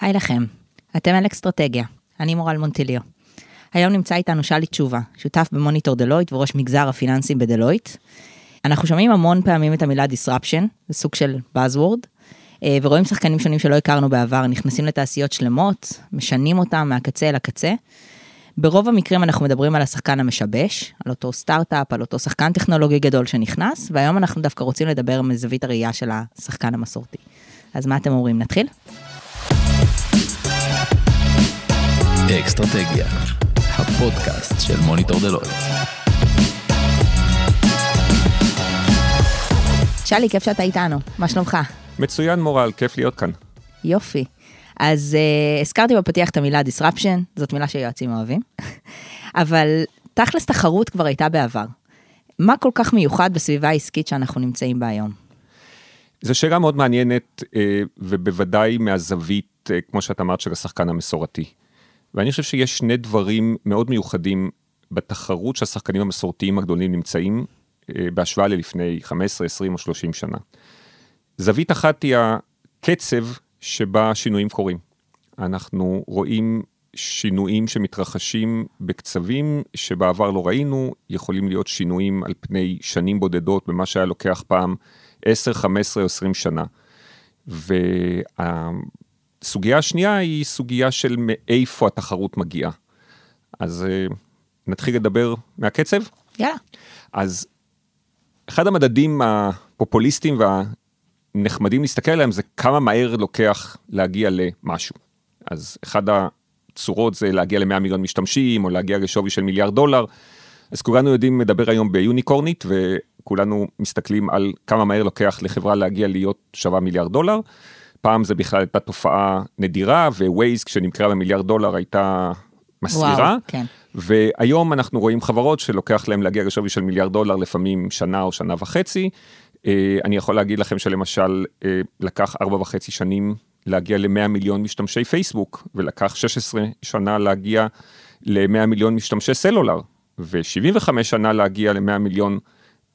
היי לכם, אתם על אקסטרטגיה, אני מורל מונטליו. היום נמצא איתנו שלי תשובה, שותף במוניטור דלויט וראש מגזר הפיננסים בדלויט. אנחנו שומעים המון פעמים את המילה disruption, זה סוג של buzzword, אה, ורואים שחקנים שונים שלא הכרנו בעבר, נכנסים לתעשיות שלמות, משנים אותם מהקצה אל הקצה. ברוב המקרים אנחנו מדברים על השחקן המשבש, על אותו סטארט-אפ, על אותו שחקן טכנולוגי גדול שנכנס, והיום אנחנו דווקא רוצים לדבר מזווית הראייה של השחקן המסורתי. אז מה אתם אומרים, נתחיל? אקסטרטגיה, הפודקאסט של מוניטור דלויט. שלי, כיף שאתה איתנו, מה שלומך? מצוין מורל, כיף להיות כאן. יופי. אז uh, הזכרתי בפתיח את המילה disruption, זאת מילה שיועצים אוהבים, אבל תכלס תחרות כבר הייתה בעבר. מה כל כך מיוחד בסביבה העסקית שאנחנו נמצאים בה היום? זו שאלה מאוד מעניינת, אה, ובוודאי מהזווית, אה, כמו שאת אמרת, של השחקן המסורתי. ואני חושב שיש שני דברים מאוד מיוחדים בתחרות שהשחקנים המסורתיים הגדולים נמצאים, בהשוואה ללפני 15, 20 או 30 שנה. זווית אחת היא הקצב שבה שינויים קורים. אנחנו רואים שינויים שמתרחשים בקצבים שבעבר לא ראינו, יכולים להיות שינויים על פני שנים בודדות במה שהיה לוקח פעם 10, 15 או 20 שנה. והסוגיה השנייה היא סוגיה של מאיפה התחרות מגיעה. אז אה, נתחיל לדבר מהקצב? יאללה. אז אחד המדדים הפופוליסטיים וה... נחמדים להסתכל עליהם זה כמה מהר לוקח להגיע למשהו. אז אחד הצורות זה להגיע ל-100 מיליון משתמשים או להגיע לשווי של מיליארד דולר. אז כולנו יודעים לדבר היום ביוניקורנית וכולנו מסתכלים על כמה מהר לוקח לחברה להגיע להיות שווה מיליארד דולר. פעם זה בכלל הייתה תופעה נדירה ווייז כשנמכרה במיליארד דולר הייתה מסבירה. וואו, כן. והיום אנחנו רואים חברות שלוקח להם להגיע לשווי של מיליארד דולר לפעמים שנה או שנה וחצי. אה, אני יכול להגיד לכם שלמשל אה, לקח ארבע וחצי שנים להגיע ל-100 מיליון משתמשי פייסבוק, ולקח 16 שנה להגיע ל-100 מיליון משתמשי סלולר, ו-75 שנה להגיע ל-100 מיליון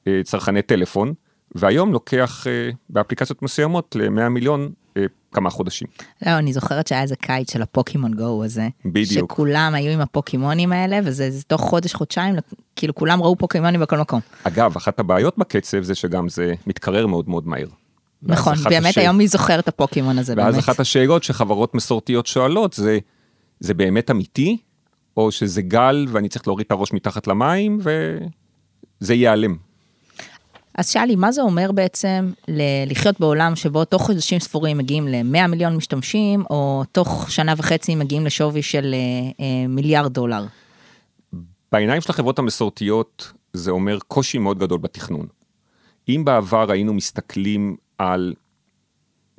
אה, צרכני טלפון, והיום לוקח באפליקציות מסוימות ל-100 מיליון כמה חודשים. לא, אני זוכרת שהיה איזה קיץ של הפוקימון גו הזה. בדיוק. שכולם היו עם הפוקימונים האלה, וזה תוך חודש, חודשיים, כאילו כולם ראו פוקימונים בכל מקום. אגב, אחת הבעיות בקצב זה שגם זה מתקרר מאוד מאוד מהר. נכון, באמת השאל... היום מי זוכר את הפוקימון הזה, ואז באמת. ואז אחת השאלות שחברות מסורתיות שואלות זה, זה באמת אמיתי? או שזה גל ואני צריך להוריד את הראש מתחת למים וזה ייעלם. אז שאלי, מה זה אומר בעצם לחיות בעולם שבו תוך חודשים ספורים מגיעים ל-100 מיליון משתמשים, או תוך שנה וחצי מגיעים לשווי של אה, אה, מיליארד דולר? בעיניים של החברות המסורתיות זה אומר קושי מאוד גדול בתכנון. אם בעבר היינו מסתכלים על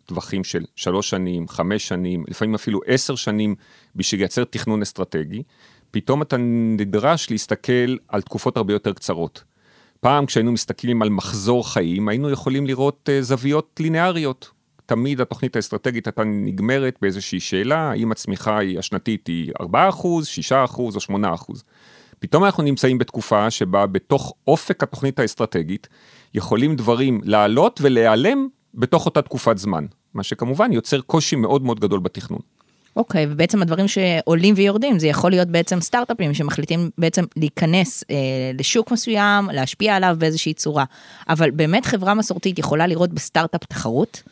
טווחים של שלוש שנים, חמש שנים, לפעמים אפילו עשר שנים בשביל לייצר תכנון אסטרטגי, פתאום אתה נדרש להסתכל על תקופות הרבה יותר קצרות. פעם כשהיינו מסתכלים על מחזור חיים, היינו יכולים לראות uh, זוויות לינאריות. תמיד התוכנית האסטרטגית הייתה נגמרת באיזושהי שאלה, האם הצמיחה השנתית היא 4%, 6% או 8%. פתאום אנחנו נמצאים בתקופה שבה בתוך אופק התוכנית האסטרטגית, יכולים דברים לעלות ולהיעלם בתוך אותה תקופת זמן, מה שכמובן יוצר קושי מאוד מאוד גדול בתכנון. אוקיי, okay, ובעצם הדברים שעולים ויורדים, זה יכול להיות בעצם סטארט-אפים שמחליטים בעצם להיכנס אה, לשוק מסוים, להשפיע עליו באיזושהי צורה. אבל באמת חברה מסורתית יכולה לראות בסטארט-אפ תחרות?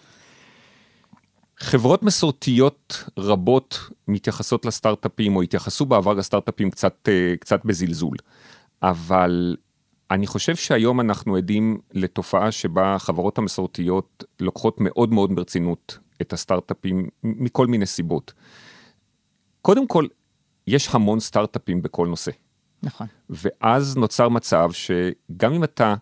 חברות מסורתיות רבות מתייחסות לסטארט-אפים, או התייחסו בעבר לסטארט-אפים קצת, אה, קצת בזלזול. אבל אני חושב שהיום אנחנו עדים לתופעה שבה החברות המסורתיות לוקחות מאוד מאוד ברצינות את הסטארט-אפים מכל מיני סיבות. קודם כל, יש המון סטארט-אפים בכל נושא. נכון. ואז נוצר מצב שגם אם אתה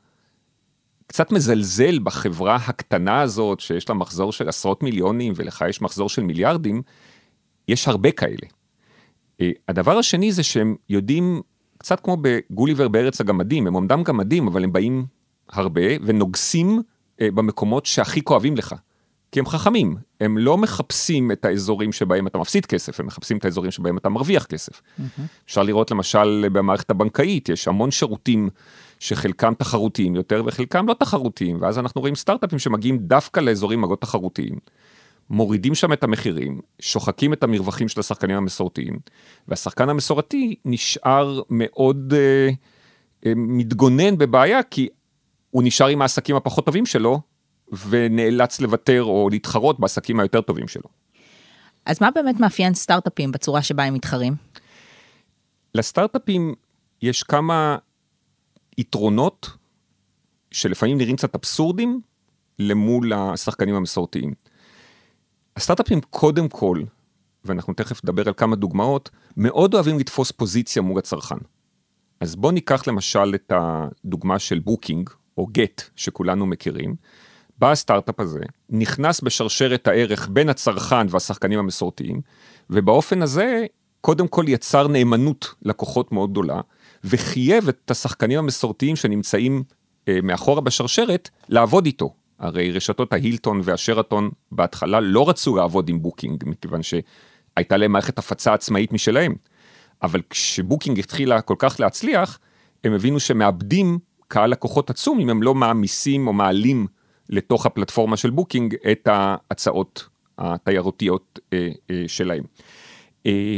קצת מזלזל בחברה הקטנה הזאת, שיש לה מחזור של עשרות מיליונים ולך יש מחזור של מיליארדים, יש הרבה כאלה. אה, הדבר השני זה שהם יודעים, קצת כמו בגוליבר בארץ הגמדים, הם עומדם גמדים, אבל הם באים הרבה ונוגסים אה, במקומות שהכי כואבים לך. כי הם חכמים, הם לא מחפשים את האזורים שבהם אתה מפסיד כסף, הם מחפשים את האזורים שבהם אתה מרוויח כסף. Mm-hmm. אפשר לראות למשל במערכת הבנקאית, יש המון שירותים שחלקם תחרותיים יותר וחלקם לא תחרותיים, ואז אנחנו רואים סטארט-אפים שמגיעים דווקא לאזורים מאוד תחרותיים. מורידים שם את המחירים, שוחקים את המרווחים של השחקנים המסורתיים, והשחקן המסורתי נשאר מאוד אה, אה, מתגונן בבעיה, כי הוא נשאר עם העסקים הפחות טובים שלו, ונאלץ לוותר או להתחרות בעסקים היותר טובים שלו. אז מה באמת מאפיין סטארט-אפים בצורה שבה הם מתחרים? לסטארט-אפים יש כמה יתרונות שלפעמים נראים קצת אבסורדים למול השחקנים המסורתיים. הסטארט-אפים קודם כל, ואנחנו תכף נדבר על כמה דוגמאות, מאוד אוהבים לתפוס פוזיציה מול הצרכן. אז בואו ניקח למשל את הדוגמה של Booking, או Gett, שכולנו מכירים. בא הסטארט-אפ הזה, נכנס בשרשרת הערך בין הצרכן והשחקנים המסורתיים, ובאופן הזה, קודם כל יצר נאמנות לקוחות מאוד גדולה, וחייב את השחקנים המסורתיים שנמצאים אה, מאחורה בשרשרת לעבוד איתו. הרי רשתות ההילטון והשרתון בהתחלה לא רצו לעבוד עם Booking, מכיוון שהייתה להם מערכת הפצה עצמאית משלהם. אבל כש Booking התחילה כל כך להצליח, הם הבינו שמאבדים קהל לקוחות עצום אם הם לא מעמיסים או מעלים לתוך הפלטפורמה של Booking את ההצעות התיירותיות אה, אה, שלהם. אה,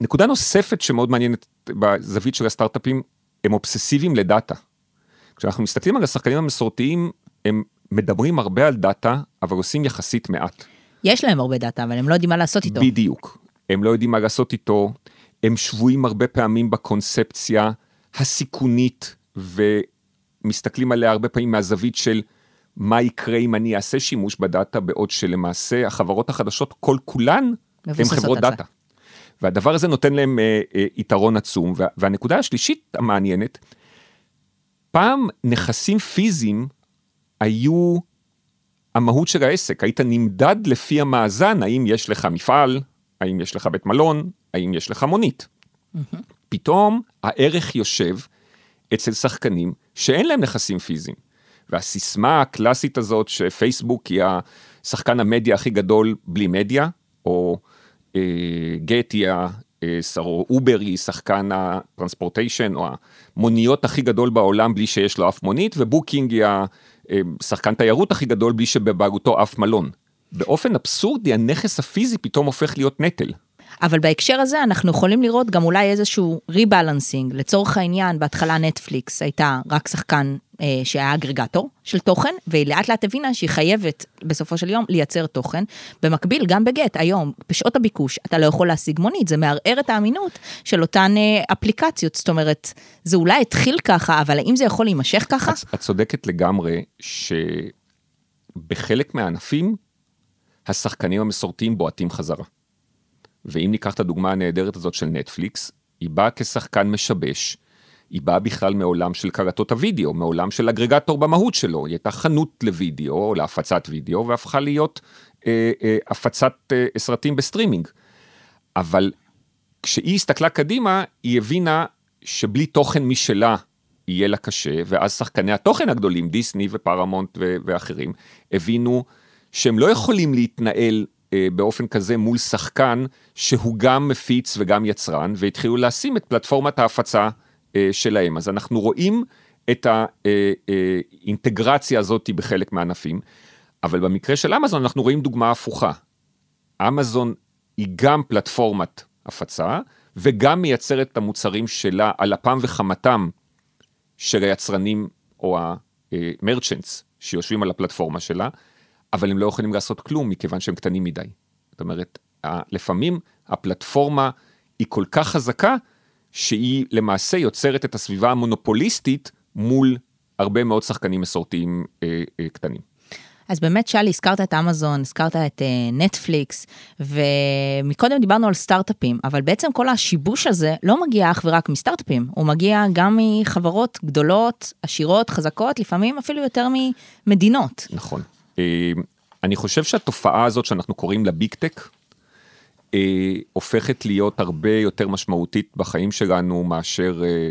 נקודה נוספת שמאוד מעניינת בזווית של הסטארט-אפים, הם אובססיביים לדאטה. כשאנחנו מסתכלים על השחקנים המסורתיים, הם מדברים הרבה על דאטה, אבל עושים יחסית מעט. יש להם הרבה דאטה, אבל הם לא יודעים מה לעשות איתו. בדיוק. הם לא יודעים מה לעשות איתו, הם שבויים הרבה פעמים בקונספציה הסיכונית, ומסתכלים עליה הרבה פעמים מהזווית של מה יקרה אם אני אעשה שימוש בדאטה, בעוד שלמעשה החברות החדשות כל כולן הן חברות דאטה. והדבר הזה נותן להם אה, אה, יתרון עצום. וה, והנקודה השלישית המעניינת, פעם נכסים פיזיים היו המהות של העסק, היית נמדד לפי המאזן, האם יש לך מפעל, האם יש לך בית מלון, האם יש לך מונית. Mm-hmm. פתאום הערך יושב אצל שחקנים שאין להם נכסים פיזיים. והסיסמה הקלאסית הזאת שפייסבוק היא השחקן המדיה הכי גדול בלי מדיה, או אה, Gett היא או אובר היא שחקן ה transportation, או המוניות הכי גדול בעולם בלי שיש לו אף מונית, ו Booking היא השחקן תיירות הכי גדול בלי שבבעלותו אף מלון. באופן אבסורדי הנכס הפיזי פתאום הופך להיות נטל. אבל בהקשר הזה אנחנו יכולים לראות גם אולי איזשהו rebalancing. לצורך העניין, בהתחלה נטפליקס הייתה רק שחקן אה, שהיה aggregator של תוכן, והיא לאט לאט הבינה שהיא חייבת בסופו של יום לייצר תוכן. במקביל, גם בגט, היום, בשעות הביקוש, אתה לא יכול להשיג מונית, זה מערער את האמינות של אותן אה, אפליקציות. זאת אומרת, זה אולי התחיל ככה, אבל האם זה יכול להימשך ככה? את, את צודקת לגמרי שבחלק מהענפים, השחקנים המסורתיים בועטים חזרה. ואם ניקח את הדוגמה הנהדרת הזאת של נטפליקס, היא באה כשחקן משבש, היא באה בכלל מעולם של קלטות הוידאו, מעולם של אגרגטור במהות שלו, היא הייתה חנות לוידאו, להפצת וידאו, והפכה להיות אה, אה, הפצת אה, סרטים בסטרימינג. אבל כשהיא הסתכלה קדימה, היא הבינה שבלי תוכן משלה יהיה לה קשה, ואז שחקני התוכן הגדולים, דיסני ופרמונט ואחרים, הבינו שהם לא יכולים להתנהל באופן כזה מול שחקן שהוא גם מפיץ וגם יצרן, והתחילו לשים את פלטפורמת ההפצה אה, שלהם. אז אנחנו רואים את האינטגרציה הזאת בחלק מהענפים, אבל במקרה של אמזון אנחנו רואים דוגמה הפוכה. אמזון היא גם פלטפורמת הפצה, וגם מייצרת את המוצרים שלה על אפם וחמתם של היצרנים או המרצ'נטס שיושבים על הפלטפורמה שלה, אבל הם לא יכולים לעשות כלום מכיוון שהם קטנים מדי. זאת אומרת, לפעמים הפלטפורמה היא כל כך חזקה, שהיא למעשה יוצרת את הסביבה המונופוליסטית מול הרבה מאוד שחקנים מסורתיים אה, אה, קטנים. אז באמת, שאלי, הזכרת את אמזון, הזכרת את נטפליקס, uh, ומקודם דיברנו על סטארט-אפים, אבל בעצם כל השיבוש הזה לא מגיע אך ורק מסטארט-אפים, הוא מגיע גם מחברות גדולות, עשירות, חזקות, לפעמים אפילו יותר ממדינות. נכון. אה, אני חושב שהתופעה הזאת שאנחנו קוראים לה ביג טק, אה, הופכת להיות הרבה יותר משמעותית בחיים שלנו מאשר אה,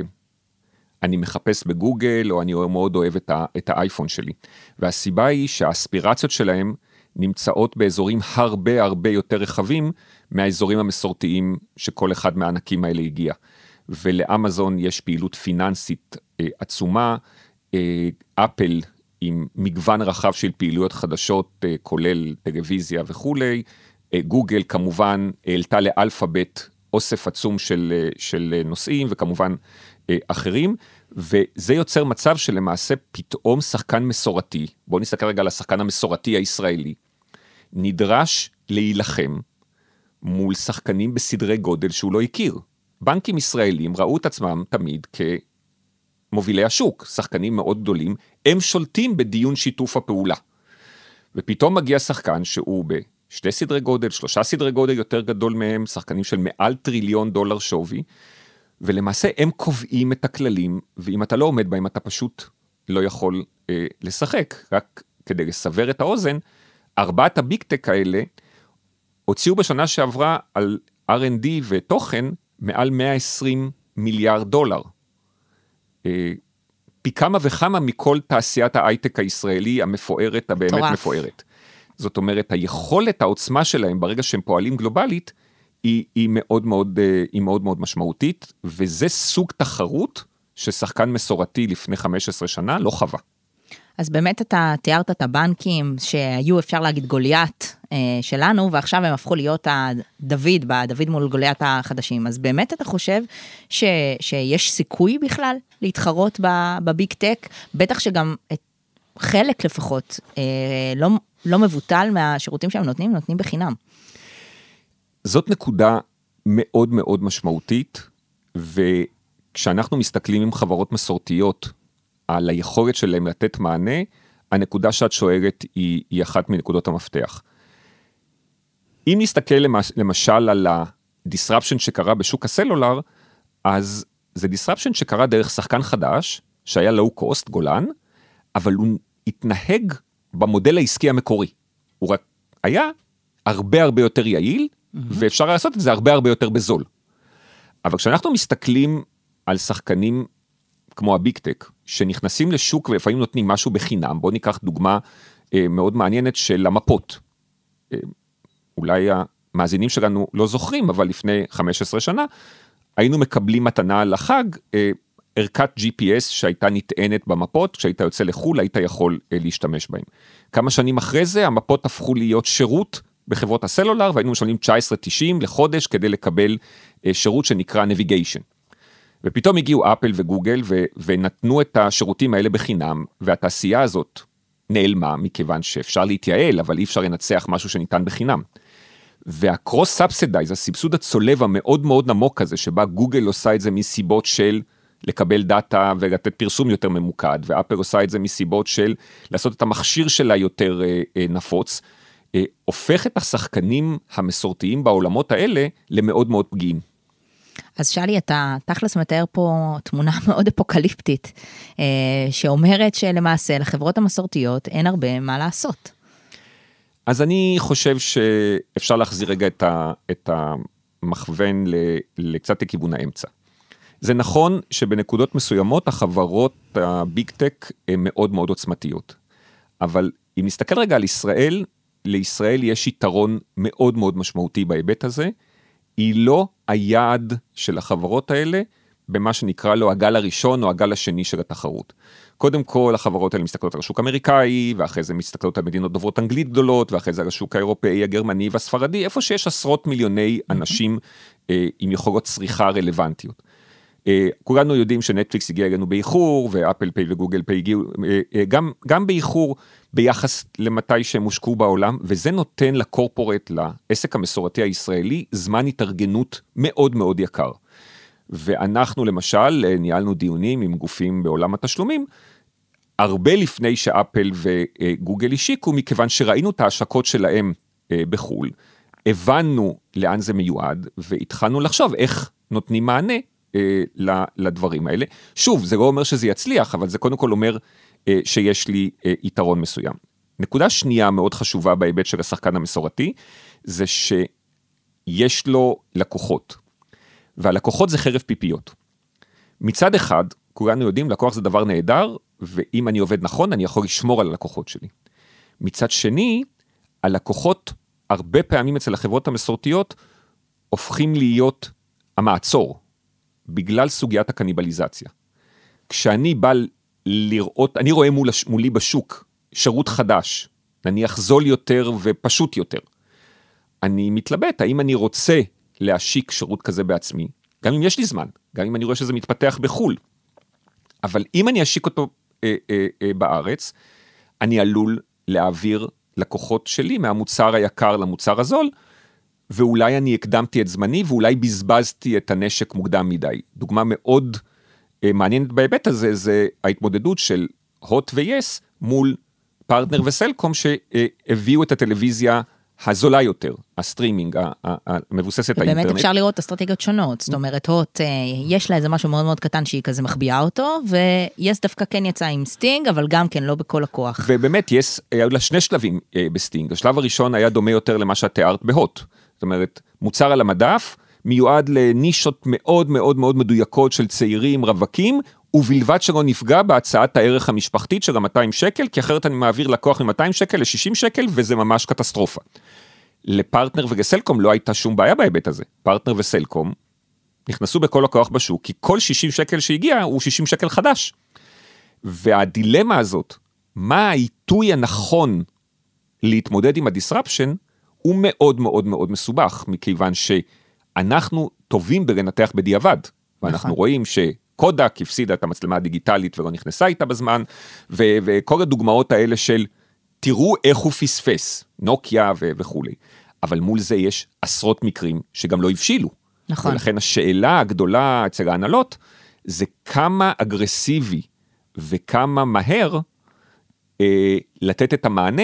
אני מחפש בגוגל או אני מאוד אוהב את, ה, את האייפון שלי. והסיבה היא שהאספירציות שלהם נמצאות באזורים הרבה הרבה יותר רחבים מהאזורים המסורתיים שכל אחד מהענקים האלה הגיע. ולאמזון יש פעילות פיננסית עצומה, אפל עם מגוון רחב של פעילויות חדשות, אה, כולל טלוויזיה וכולי. אה, גוגל כמובן העלתה לאלפאבית אוסף עצום של, אה, של נושאים, וכמובן אחרים, וזה יוצר מצב שלמעשה פתאום שחקן מסורתי, בואו נסתכל רגע על השחקן המסורתי הישראלי, נדרש להילחם מול שחקנים בסדרי גודל שהוא לא הכיר. בנקים ישראלים ראו את עצמם תמיד כמובילי השוק, שחקנים מאוד גדולים, הם שולטים בדיון שיתוף הפעולה. ופתאום מגיע שחקן שהוא בשתי סדרי גודל, שלושה סדרי גודל יותר גדול מהם, שחקנים של מעל טריליון דולר שווי, ולמעשה הם קובעים את הכללים, ואם אתה לא עומד בהם אתה פשוט לא יכול אה, לשחק. רק כדי לסבר את האוזן, ארבעת הביג טק האלה הוציאו בשנה שעברה על R&D ותוכן מעל 120 מיליארד דולר. אה, פי כמה וכמה מכל תעשיית ההייטק הישראלי המפוארת, הבאמת טורף. מפוארת. זאת אומרת, היכולת, העוצמה שלהם ברגע שהם פועלים גלובלית, היא, היא, מאוד מאוד, אה, היא מאוד מאוד משמעותית, וזה סוג תחרות ששחקן מסורתי לפני 15 שנה לא חווה. אז באמת אתה תיארת את הבנקים שהיו אפשר להגיד גוליית שלנו ועכשיו הם הפכו להיות הדוד, בדוד מול גוליית החדשים. אז באמת אתה חושב ש, שיש סיכוי בכלל להתחרות בביג טק? בטח שגם את חלק לפחות אה, לא, לא מבוטל מהשירותים שהם נותנים, נותנים בחינם. זאת נקודה מאוד מאוד משמעותית, וכשאנחנו מסתכלים עם חברות מסורתיות על היכולת שלהם לתת מענה, הנקודה שאת שואלת היא, היא אחת מנקודות המפתח. אם נסתכל למש, למשל על ה-disruption שקרה בשוק הסלולר, אז זה disruption שקרה דרך שחקן חדש, שהיה low cost, גולן, אבל הוא התנהג במודל העסקי המקורי. הוא רק היה הרבה הרבה יותר יעיל, mm-hmm. ואפשר לעשות את זה הרבה הרבה יותר בזול. אבל כשאנחנו מסתכלים על שחקנים כמו הביג טק, שנכנסים לשוק ולפעמים נותנים משהו בחינם, בואו ניקח דוגמה אה, מאוד מעניינת של המפות. אה, אולי המאזינים שלנו לא זוכרים, אבל לפני 15 שנה היינו מקבלים מתנה לחג, אה, ערכת GPS שהייתה נטענת במפות, כשהיית יוצא לחו"ל היית יכול אה, להשתמש בהם. כמה שנים אחרי זה המפות הפכו להיות שירות בחברות הסלולר והיינו משלמים 19.90 לחודש כדי לקבל אה, שירות שנקרא navigation. ופתאום הגיעו אפל וגוגל ו- ונתנו את השירותים האלה בחינם, והתעשייה הזאת נעלמה מכיוון שאפשר להתייעל, אבל אי אפשר לנצח משהו שניתן בחינם. וה cross subsidize, הסבסוד הצולב המאוד מאוד עמוק הזה, שבה גוגל עושה את זה מסיבות של לקבל דאטה ולתת פרסום יותר ממוקד, ואפל עושה את זה מסיבות של לעשות את המכשיר שלה יותר אה, אה, נפוץ, אה, הופך את השחקנים המסורתיים בעולמות האלה למאוד מאוד פגיעים. אז שלי, אתה תכלס מתאר פה תמונה מאוד אפוקליפטית, אה, שאומרת שלמעשה לחברות המסורתיות אין הרבה מה לעשות. אז אני חושב שאפשר להחזיר רגע את, ה, את המכוון לקצת לכיוון האמצע. זה נכון שבנקודות מסוימות החברות הביג טק הן מאוד מאוד עוצמתיות. אבל אם נסתכל רגע על ישראל, לישראל יש יתרון מאוד מאוד משמעותי בהיבט הזה. היא לא היעד של החברות האלה במה שנקרא לו הגל הראשון או הגל השני של התחרות. קודם כל החברות האלה מסתכלות על השוק האמריקאי, ואחרי זה מסתכלות על מדינות דוברות אנגלית גדולות, ואחרי זה על השוק האירופאי, הגרמני והספרדי, איפה שיש עשרות מיליוני אנשים אה, עם יכולות צריכה רלוונטיות. אה, כולנו יודעים שנטפליקס הגיע אלינו באיחור, ואפל פיי וגוגל פיי הגיעו אה, אה, גם, גם באיחור ביחס למתי שהם הושקעו בעולם, וזה נותן לקורפורט, לעסק המסורתי הישראלי, זמן התארגנות מאוד מאוד יקר. ואנחנו למשל ניהלנו דיונים עם גופים בעולם התשלומים, הרבה לפני שאפל וגוגל השיקו, מכיוון שראינו את ההשקות שלהם בחו"ל, הבנו לאן זה מיועד, והתחלנו לחשוב איך נותנים מענה אה, לדברים האלה. שוב, זה לא אומר שזה יצליח, אבל זה קודם כל אומר אה, שיש לי אה, יתרון מסוים. נקודה שנייה מאוד חשובה בהיבט של השחקן המסורתי, זה שיש לו לקוחות. והלקוחות זה חרב פיפיות. מצד אחד, כולנו יודעים, לקוח זה דבר נהדר, ואם אני עובד נכון, אני יכול לשמור על הלקוחות שלי. מצד שני, הלקוחות, הרבה פעמים אצל החברות המסורתיות, הופכים להיות המעצור, בגלל סוגיית הקניבליזציה. כשאני בא לראות, אני רואה מול, מולי בשוק שירות חדש, נניח זול יותר ופשוט יותר. אני מתלבט, האם אני רוצה להשיק שירות כזה בעצמי, גם אם יש לי זמן, גם אם אני רואה שזה מתפתח בחו"ל. אבל אם אני אשיק אותו אה, אה, אה, בארץ, אני עלול להעביר לקוחות שלי מהמוצר היקר למוצר הזול, ואולי אני הקדמתי את זמני ואולי בזבזתי את הנשק מוקדם מדי. דוגמה מאוד אה, מעניינת בהיבט הזה זה ההתמודדות של הוט ו yes מול פרטנר וסלקום שהביאו את הטלוויזיה הזולה יותר, הסטרימינג, המבוססת באמת האינטרנט. אפשר לראות אסטרטגיות שונות, זאת אומרת הוט, אה, יש לה איזה משהו מאוד מאוד קטן שהיא כזה מחביאה אותו, ויס דווקא כן יצא עם סטינג, אבל גם כן לא בכל הכוח. ובאמת, יש, היו לה שני שלבים אה, בסטינג. השלב הראשון היה דומה יותר למה שאת תיארת בהוט. זאת אומרת, מוצר על המדף, מיועד לנישות מאוד מאוד מאוד מדויקות של צעירים רווקים, ובלבד שלא נפגע בהצעת הערך המשפחתית של ה-200 שקל, כי אחרת אני מעביר לקוח מ-200 שקל ל-60 שקל, וזה ממש קטסטרופה. לפרטנר ולסלקום לא הייתה שום בעיה בהיבט הזה. פרטנר וסלקום נכנסו בכל הכוח בשוק, כי כל 60 שקל שהגיע הוא 60 שקל חדש. והדילמה הזאת, מה העיתוי הנכון להתמודד עם ה disruption, הוא מאוד מאוד מאוד מסובך, מכיוון שאנחנו טובים בלנתח בדיעבד. ואנחנו נכון. רואים שקודק הפסידה את המצלמה הדיגיטלית ולא נכנסה איתה בזמן, ו- וכל הדוגמאות האלה של תראו איך הוא פספס, נוקיה ו- וכולי. אבל מול זה יש עשרות מקרים שגם לא הבשילו. נכון. ולכן השאלה הגדולה אצל ההנהלות, זה כמה אגרסיבי וכמה מהר אה, לתת את המענה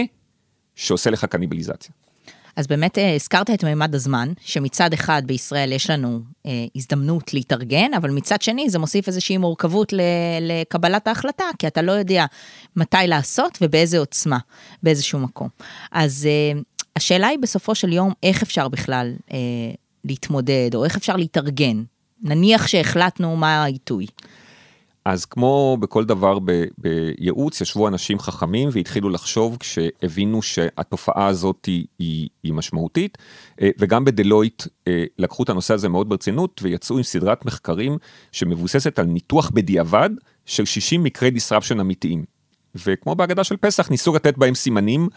שעושה לך קניבליזציה. אז באמת אה, הזכרת את מימד הזמן, שמצד אחד בישראל יש לנו אה, הזדמנות להתארגן, אבל מצד שני זה מוסיף איזושהי מורכבות לקבלת ההחלטה, כי אתה לא יודע מתי לעשות ובאיזה עוצמה, באיזשהו מקום. אז אה, השאלה היא בסופו של יום, איך אפשר בכלל אה, להתמודד, או איך אפשר להתארגן. נניח שהחלטנו מה העיתוי. אז כמו בכל דבר ב- בייעוץ, ישבו אנשים חכמים והתחילו לחשוב כשהבינו שהתופעה הזאת היא, היא, היא משמעותית, אה, וגם בדלויט אה, לקחו את הנושא הזה מאוד ברצינות ויצאו עם סדרת מחקרים שמבוססת על ניתוח בדיעבד של 60 מקרי disruption אמיתיים. וכמו בהגדה של פסח ניסו לתת בהם סימנים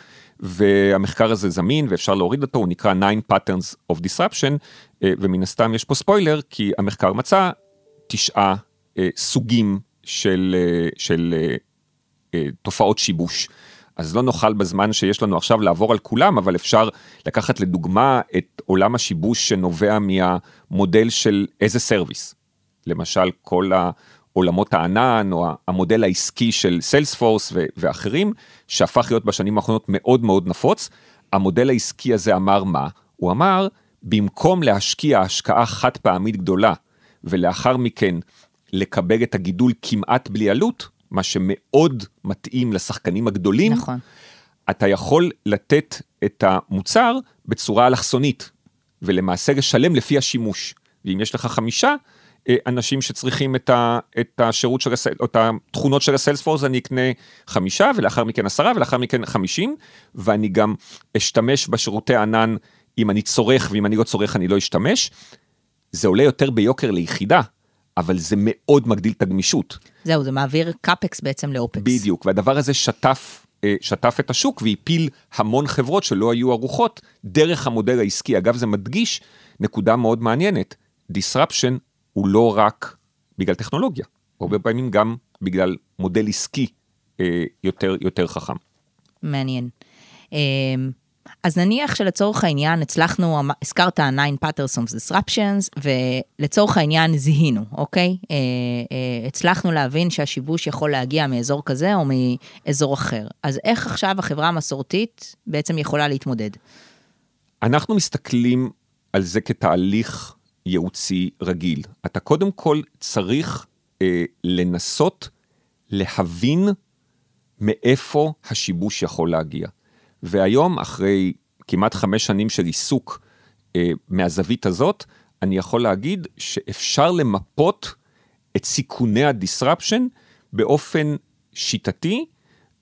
והמחקר הזה זמין ואפשר להוריד אותו, הוא נקרא 9 patterns of disruption אה, ומן הסתם יש פה ספוילר כי המחקר מצא תשעה סוגים של, אה, של אה, אה, תופעות שיבוש. אז לא נוכל בזמן שיש לנו עכשיו לעבור על כולם, אבל אפשר לקחת לדוגמה את עולם השיבוש שנובע מהמודל של as a service. למשל, כל עולמות הענן או המודל העסקי של סיילספורס ואחרים, שהפך להיות בשנים האחרונות מאוד מאוד נפוץ. המודל העסקי הזה אמר מה? הוא אמר, במקום להשקיע השקעה חד פעמית גדולה, ולאחר מכן לקבל את הגידול כמעט בלי עלות, מה שמאוד מתאים לשחקנים הגדולים, נכון. אתה יכול לתת את המוצר בצורה אלכסונית, ולמעשה לשלם לפי השימוש. ואם יש לך חמישה אה, אנשים שצריכים את, ה, את השירות של הסל, או את התכונות של הסיילספורס, אני אקנה חמישה, ולאחר מכן עשרה, ולאחר מכן חמישים, ואני גם אשתמש בשירותי ענן אם אני צורך, ואם אני לא צורך אני לא אשתמש. זה עולה יותר ביוקר ליחידה, אבל זה מאוד מגדיל את הגמישות. זהו, זה מעביר קאפקס בעצם לאופקס. בדיוק, והדבר הזה שטף, אה, שטף את השוק והפיל המון חברות שלא היו ערוכות דרך המודל העסקי. אגב, זה מדגיש נקודה מאוד מעניינת, disruption הוא לא רק בגלל טכנולוגיה, הרבה פעמים גם בגלל מודל עסקי אה, יותר, יותר חכם. מעניין. אז נניח שלצורך העניין הצלחנו, הזכרת 9 patterns of disruptions, ולצורך העניין זיהינו, אוקיי? אה, אה, הצלחנו להבין שהשיבוש יכול להגיע מאזור כזה או מאזור אחר. אז איך עכשיו החברה המסורתית בעצם יכולה להתמודד? אנחנו מסתכלים על זה כתהליך ייעוצי רגיל. אתה קודם כל צריך אה, לנסות להבין מאיפה השיבוש יכול להגיע. והיום, אחרי כמעט חמש שנים של עיסוק אה, מהזווית הזאת, אני יכול להגיד שאפשר למפות את סיכוני ה disruption באופן שיטתי,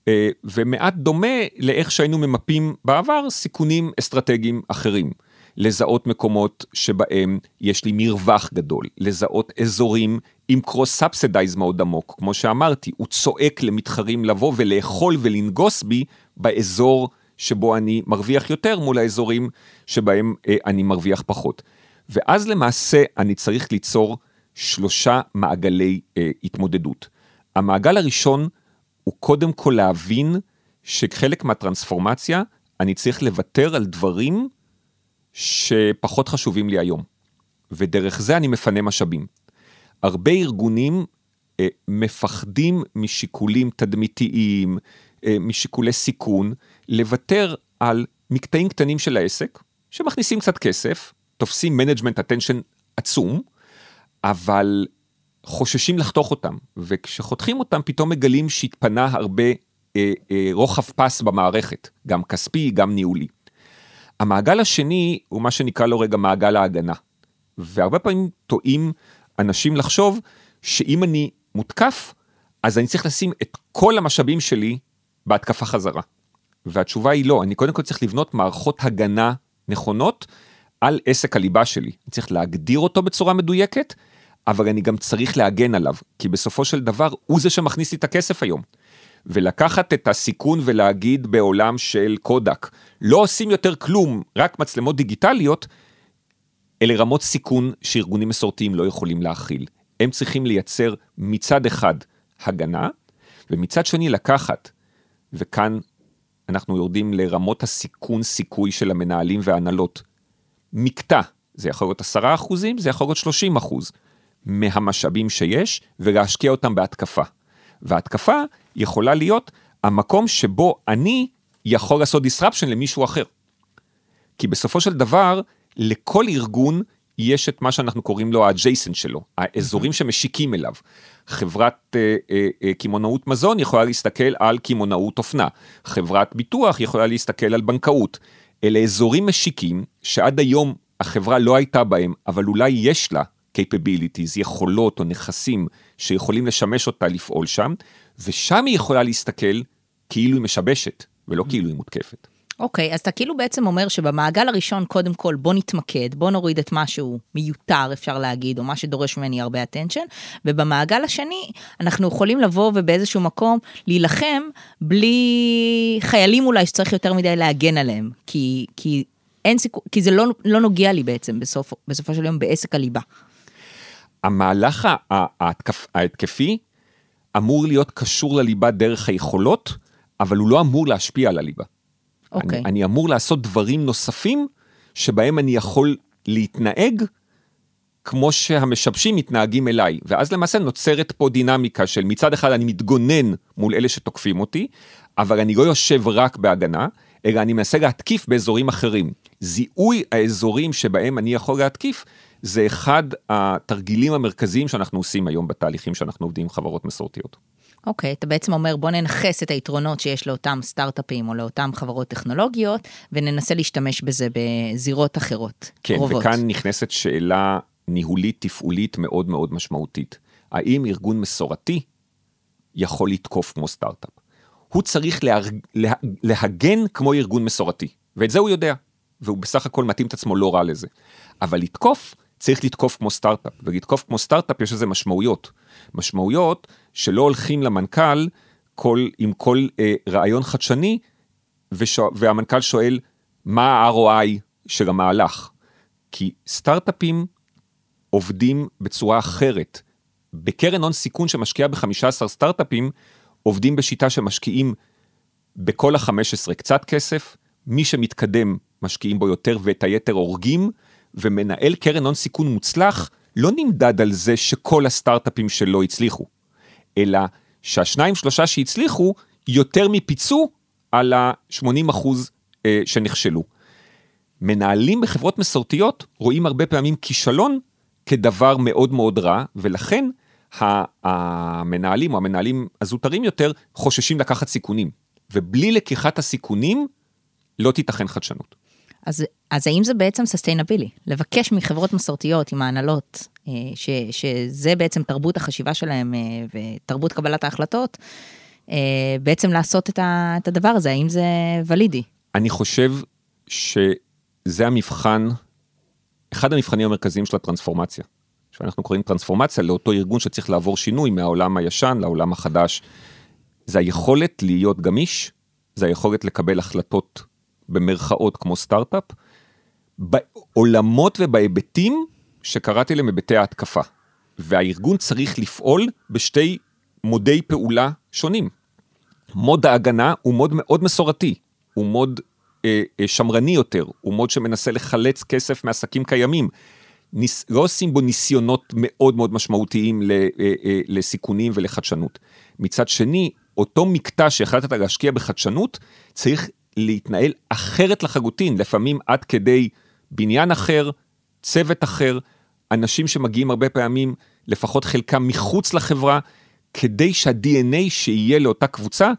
אה, ומעט דומה לאיך שהיינו ממפים בעבר סיכונים אסטרטגיים אחרים. לזהות מקומות שבהם יש לי מרווח גדול, לזהות אזורים עם subsidize מאוד עמוק, כמו שאמרתי, הוא צועק למתחרים לבוא ולאכול ולנגוס בי באזור שבו אני מרוויח יותר מול האזורים שבהם אה, אני מרוויח פחות. ואז למעשה אני צריך ליצור שלושה מעגלי אה, התמודדות. המעגל הראשון הוא קודם כל להבין שחלק מהטרנספורמציה אני צריך לוותר על דברים שפחות חשובים לי היום. ודרך זה אני מפנה משאבים. הרבה ארגונים אה, מפחדים משיקולים תדמיתיים, אה, משיקולי סיכון, לוותר על מקטעים קטנים של העסק, שמכניסים קצת כסף, תופסים management attention עצום, אבל חוששים לחתוך אותם, וכשחותכים אותם פתאום מגלים שהתפנה הרבה אה, אה, רוחב פס במערכת, גם כספי, גם ניהולי. המעגל השני הוא מה שנקרא לו רגע מעגל ההגנה. והרבה פעמים טועים אנשים לחשוב שאם אני מותקף, אז אני צריך לשים את כל המשאבים שלי בהתקפה חזרה. והתשובה היא לא, אני קודם כל צריך לבנות מערכות הגנה נכונות על עסק הליבה שלי. אני צריך להגדיר אותו בצורה מדויקת, אבל אני גם צריך להגן עליו, כי בסופו של דבר הוא זה שמכניס לי את הכסף היום. ולקחת את הסיכון ולהגיד בעולם של קודק, לא עושים יותר כלום, רק מצלמות דיגיטליות, אלה רמות סיכון שארגונים מסורתיים לא יכולים להכיל. הם צריכים לייצר מצד אחד הגנה, ומצד שני לקחת, וכאן אנחנו יורדים לרמות הסיכון סיכוי של המנהלים וההנהלות. מקטע, זה יכול להיות 10 אחוזים, זה יכול להיות 30 אחוז מהמשאבים שיש, ולהשקיע אותם בהתקפה. וההתקפה יכולה להיות המקום שבו אני יכול לעשות disruption למישהו אחר. כי בסופו של דבר, לכל ארגון יש את מה שאנחנו קוראים לו ה-adjacent שלו, האזורים שמשיקים אליו. חברת אה, אה, אה, קמעונאות מזון יכולה להסתכל על קמעונאות אופנה, חברת ביטוח יכולה להסתכל על בנקאות. אלה אזורים משיקים שעד היום החברה לא הייתה בהם, אבל אולי יש לה capabilities, יכולות או נכסים שיכולים לשמש אותה לפעול שם, ושם היא יכולה להסתכל כאילו היא משבשת, ולא כאילו היא מותקפת. אוקיי, okay, אז אתה כאילו בעצם אומר שבמעגל הראשון, קודם כל, בוא נתמקד, בוא נוריד את מה שהוא מיותר, אפשר להגיד, או מה שדורש ממני הרבה attention, ובמעגל השני, אנחנו יכולים לבוא ובאיזשהו מקום להילחם בלי חיילים אולי שצריך יותר מדי להגן עליהם, כי, כי אין סיכוי, כי זה לא, לא נוגע לי בעצם בסוף, בסופו של יום בעסק הליבה. המהלך ההתקפ, ההתקפי אמור להיות קשור לליבה דרך היכולות, אבל הוא לא אמור להשפיע על הליבה. אוקיי. אני, אני אמור לעשות דברים נוספים שבהם אני יכול להתנהג כמו שהמשבשים מתנהגים אליי. ואז למעשה נוצרת פה דינמיקה של מצד אחד אני מתגונן מול אלה שתוקפים אותי, אבל אני לא יושב רק בהגנה, אלא אני מנסה להתקיף באזורים אחרים. זיהוי האזורים שבהם אני יכול להתקיף, זה אחד התרגילים המרכזיים שאנחנו עושים היום בתהליכים שאנחנו עובדים עם חברות מסורתיות. אוקיי, okay, אתה בעצם אומר בוא ננכס את היתרונות שיש לאותם סטארט-אפים או לאותם חברות טכנולוגיות, וננסה להשתמש בזה בזירות אחרות, כן, קרובות. כן, וכאן נכנסת שאלה ניהולית תפעולית מאוד מאוד משמעותית. האם ארגון מסורתי יכול לתקוף כמו סטארט-אפ? הוא צריך לה, לה, להגן כמו ארגון מסורתי, ואת זה הוא יודע, והוא בסך הכל מתאים את עצמו לא רע לזה. אבל לתקוף, צריך לתקוף כמו סטארט-אפ, ולתקוף כמו סטארט-אפ יש לזה משמעויות. משמעויות שלא הולכים למנכ"ל כל, עם כל אה, רעיון חדשני, ושו, והמנכ"ל שואל, מה ה-ROI של המהלך? כי סטארט-אפים עובדים בצורה אחרת. בקרן הון סיכון שמשקיעה ב-15 סטארט-אפים, עובדים בשיטה שמשקיעים בכל ה-15 קצת כסף, מי שמתקדם משקיעים בו יותר ואת היתר הורגים, ומנהל קרן הון סיכון מוצלח לא נמדד על זה שכל הסטארט-אפים שלו הצליחו, אלא שהשניים שלושה שהצליחו יותר מפיצו על ה-80 אחוז אה, שנכשלו. מנהלים בחברות מסורתיות רואים הרבה פעמים כישלון כדבר מאוד מאוד רע, ולכן המנהלים או המנהלים הזוטרים יותר חוששים לקחת סיכונים. ובלי לקיחת הסיכונים לא תיתכן חדשנות. אז, אז האם זה בעצם סוסטיינבילי? לבקש מחברות מסורתיות עם ההנהלות, ש, שזה בעצם תרבות החשיבה שלהם אה, ותרבות קבלת ההחלטות, אה, בעצם לעשות את הדבר הזה, האם זה ולידי? אני חושב שזה המבחן, אחד המבחנים המרכזיים של הטרנספורמציה. שאנחנו קוראים טרנספורמציה לאותו ארגון שצריך לעבור שינוי מהעולם הישן לעולם החדש, זה היכולת להיות גמיש, זה היכולת לקבל החלטות במרכאות כמו סטארט-אפ, בעולמות ובהיבטים שקראתי להם היבטי ההתקפה. והארגון צריך לפעול בשתי מודי פעולה שונים. מוד ההגנה הוא מוד מאוד מסורתי, הוא מוד אה, אה, שמרני יותר, הוא מוד שמנסה לחלץ כסף מעסקים קיימים. ניס, לא עושים בו ניסיונות מאוד מאוד משמעותיים ל, אה, אה, לסיכונים ולחדשנות. מצד שני, אותו מקטע שהחלטת להשקיע בחדשנות, צריך להתנהל אחרת לחלוטין, לפעמים עד כדי בניין אחר, צוות אחר, אנשים שמגיעים הרבה פעמים, לפחות חלקם מחוץ לחברה, כדי שה-DNA שיהיה לאותה קבוצה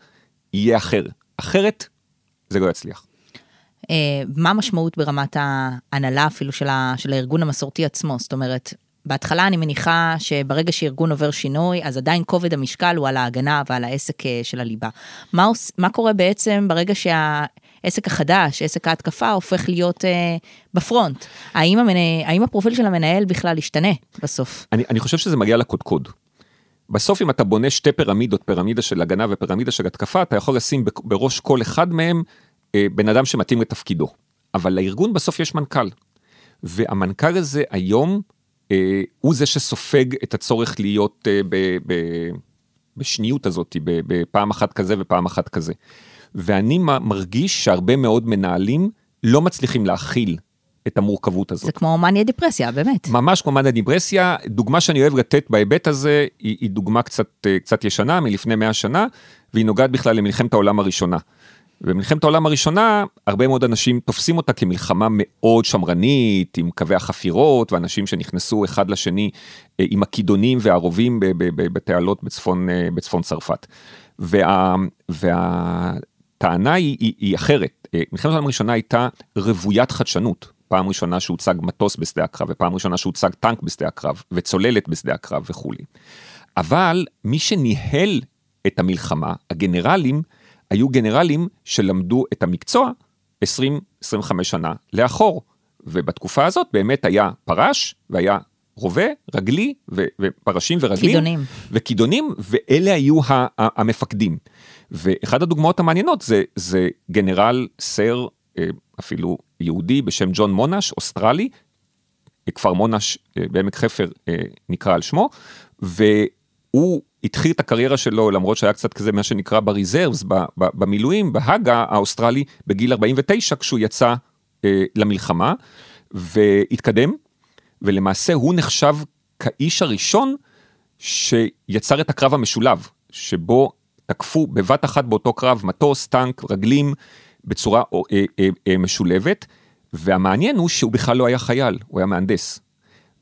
יהיה אחר. אחרת, זה לא יצליח. אה, מה המשמעות ברמת ההנהלה אפילו של, ה, של הארגון המסורתי עצמו? זאת אומרת, בהתחלה אני מניחה שברגע שארגון עובר שינוי, אז עדיין כובד המשקל הוא על ההגנה ועל העסק אה, של הליבה. מה, מה קורה בעצם ברגע שהעסק החדש, עסק ההתקפה, הופך להיות אה, בפרונט? האם, המנה, האם הפרופיל של המנהל בכלל ישתנה בסוף? אני, אני חושב שזה מגיע לקודקוד. בסוף אם אתה בונה שתי פירמידות, פירמידה של הגנה ופירמידה של התקפה, אתה יכול לשים בראש כל אחד מהם אה, בן אדם שמתאים לתפקידו. אבל לארגון בסוף יש מנכ"ל. והמנכ"ל הזה היום אה, הוא זה שסופג את הצורך להיות אה, ב, ב, בשניות הזאת, בפעם אחת כזה ופעם אחת כזה. ואני מרגיש שהרבה מאוד מנהלים לא מצליחים להכיל את המורכבות הזאת. זה כמו מניה דיפרסיה, באמת. ממש כמו מניה דיפרסיה. דוגמה שאני אוהב לתת בהיבט הזה, היא, היא דוגמה קצת, אה, קצת ישנה, מלפני 100 שנה, והיא נוגעת בכלל למלחמת העולם הראשונה. במלחמת העולם הראשונה, הרבה מאוד אנשים תופסים אותה כמלחמה מאוד שמרנית, עם קווי החפירות, ואנשים שנכנסו אחד לשני אה, עם הכידונים והרובים בתעלות בצפון, אה, בצפון צרפת. וה, והטענה היא, היא, היא אחרת. מלחמת העולם הראשונה הייתה רוויית חדשנות. פעם ראשונה שהוצג מטוס בשדה הקרב, ופעם ראשונה שהוצג טנק בשדה הקרב, וצוללת בשדה הקרב וכולי. אבל מי שניהל את המלחמה, הגנרלים, היו גנרלים שלמדו את המקצוע 20-25 שנה לאחור. ובתקופה הזאת באמת היה פרש והיה רובה, רגלי ו- ופרשים ורגלים. כידונים. וכידונים, ואלה היו המפקדים. ואחת הדוגמאות המעניינות זה, זה גנרל סר, אה, אפילו יהודי בשם ג'ון מונש, אוסטרלי, כפר מונש אה, בעמק חפר אה, נקרא על שמו, והוא התחיל את הקריירה שלו, למרות שהיה קצת כזה מה שנקרא ב reserves, במילואים, בהאגה האוסטרלי, בגיל 49, כשהוא יצא למלחמה, והתקדם, ולמעשה הוא נחשב כאיש הראשון שיצר את הקרב המשולב, שבו תקפו בבת אחת באותו קרב מטוס, טנק, רגלים, בצורה אה, אה, אה, משולבת, והמעניין הוא שהוא בכלל לא היה חייל, הוא היה מהנדס.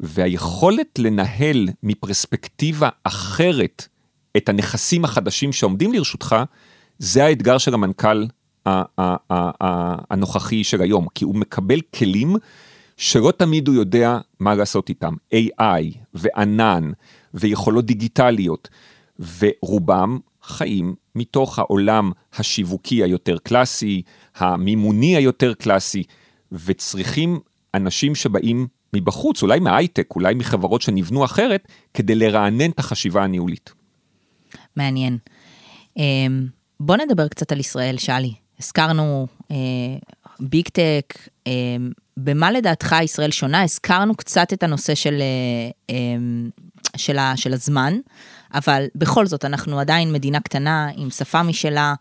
והיכולת לנהל מפרספקטיבה אחרת את הנכסים החדשים שעומדים לרשותך, זה האתגר של המנכ"ל הנוכחי של היום, כי הוא מקבל כלים שלא תמיד הוא יודע מה לעשות איתם. AI וענן ויכולות דיגיטליות, ורובם חיים מתוך העולם השיווקי היותר קלאסי, המימוני היותר קלאסי, וצריכים אנשים שבאים מבחוץ, אולי מהייטק, אולי מחברות שנבנו אחרת, כדי לרענן את החשיבה הניהולית. מעניין. אמ, בוא נדבר קצת על ישראל, שלי. הזכרנו big אה, tech, אמ, במה לדעתך ישראל שונה? הזכרנו קצת את הנושא של, אה, אמ, של, של הזמן, אבל בכל זאת, אנחנו עדיין מדינה קטנה עם שפה משלה.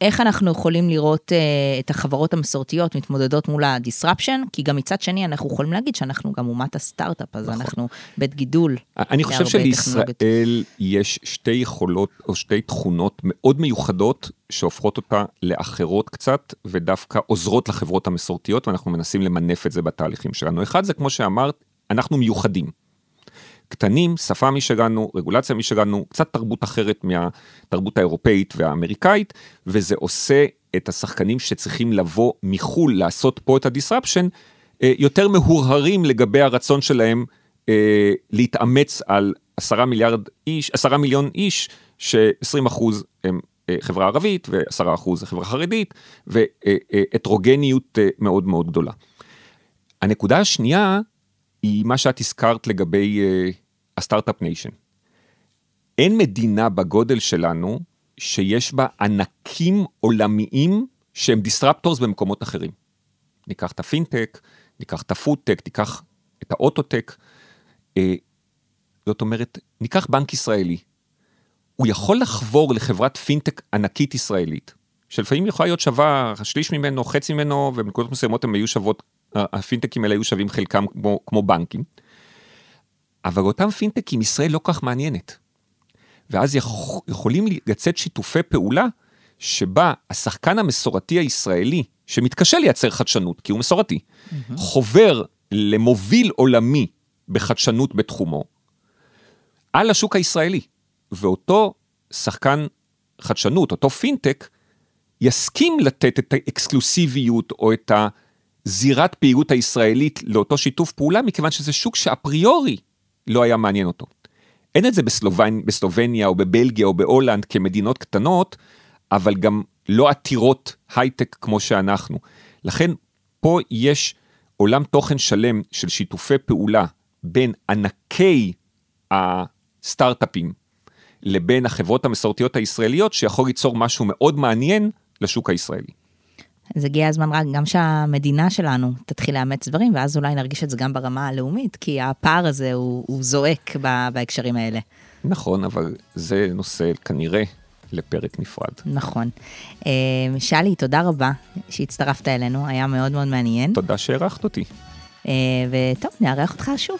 איך אנחנו יכולים לראות uh, את החברות המסורתיות מתמודדות מול ה disruption? כי גם מצד שני אנחנו יכולים להגיד שאנחנו גם אומת הסטארט-אפ, אז נכון. אנחנו בית גידול. אני חושב שלישראל יש שתי יכולות או שתי תכונות מאוד מיוחדות שהופכות אותה לאחרות קצת, ודווקא עוזרות לחברות המסורתיות, ואנחנו מנסים למנף את זה בתהליכים שלנו. אחד זה כמו שאמרת, אנחנו מיוחדים. קטנים, שפה משלנו, רגולציה משלנו, קצת תרבות אחרת מהתרבות האירופאית והאמריקאית, וזה עושה את השחקנים שצריכים לבוא מחו"ל לעשות פה את הדיסרפשן, אה, יותר מהורהרים לגבי הרצון שלהם אה, להתאמץ על עשרה מיליארד איש, עשרה מיליון איש, ש-20 אחוז הם אה, חברה ערבית ו-10 אחוז חברה חרדית, והטרוגניות מאוד מאוד גדולה. הנקודה השנייה היא מה שאת הזכרת לגבי uh, ה start-up nation. אין מדינה בגודל שלנו שיש בה ענקים עולמיים שהם disruptors במקומות אחרים. ניקח את הפינטק, ניקח את הפודטק, ניקח את האוטוטק. אה, זאת אומרת, ניקח בנק ישראלי. הוא יכול לחבור לחברת פינטק ענקית ישראלית, שלפעמים יכולה להיות שווה שליש ממנו, חצי ממנו, ובנקודות מסוימות הם היו שוות, הפינטקים האלה היו שווים חלקם כמו, כמו בנקים. אבל אותם פינטקים ישראל לא כך מעניינת. ואז יכול, יכולים לצאת שיתופי פעולה שבה השחקן המסורתי הישראלי, שמתקשה לייצר חדשנות, כי הוא מסורתי, mm-hmm. חובר למוביל עולמי בחדשנות בתחומו, על השוק הישראלי. ואותו שחקן חדשנות, אותו פינטק, יסכים לתת את האקסקלוסיביות או את הזירת פעילות הישראלית לאותו שיתוף פעולה, מכיוון שזה שוק שאפריורי לא היה מעניין אותו. אין את זה בסלובנ... בסלובניה או בבלגיה או בהולנד כמדינות קטנות, אבל גם לא עתירות הייטק כמו שאנחנו. לכן פה יש עולם תוכן שלם של שיתופי פעולה בין ענקי הסטארט-אפים לבין החברות המסורתיות הישראליות, שיכול ליצור משהו מאוד מעניין לשוק הישראלי. אז הגיע הזמן רק גם שהמדינה שלנו תתחיל לאמץ דברים, ואז אולי נרגיש את זה גם ברמה הלאומית, כי הפער הזה הוא, הוא זועק בהקשרים האלה. נכון, אבל זה נושא כנראה לפרק נפרד. נכון. אה, שלי, תודה רבה שהצטרפת אלינו, היה מאוד מאוד מעניין. תודה שהערכת אותי. אה, וטוב, נארח אותך שוב.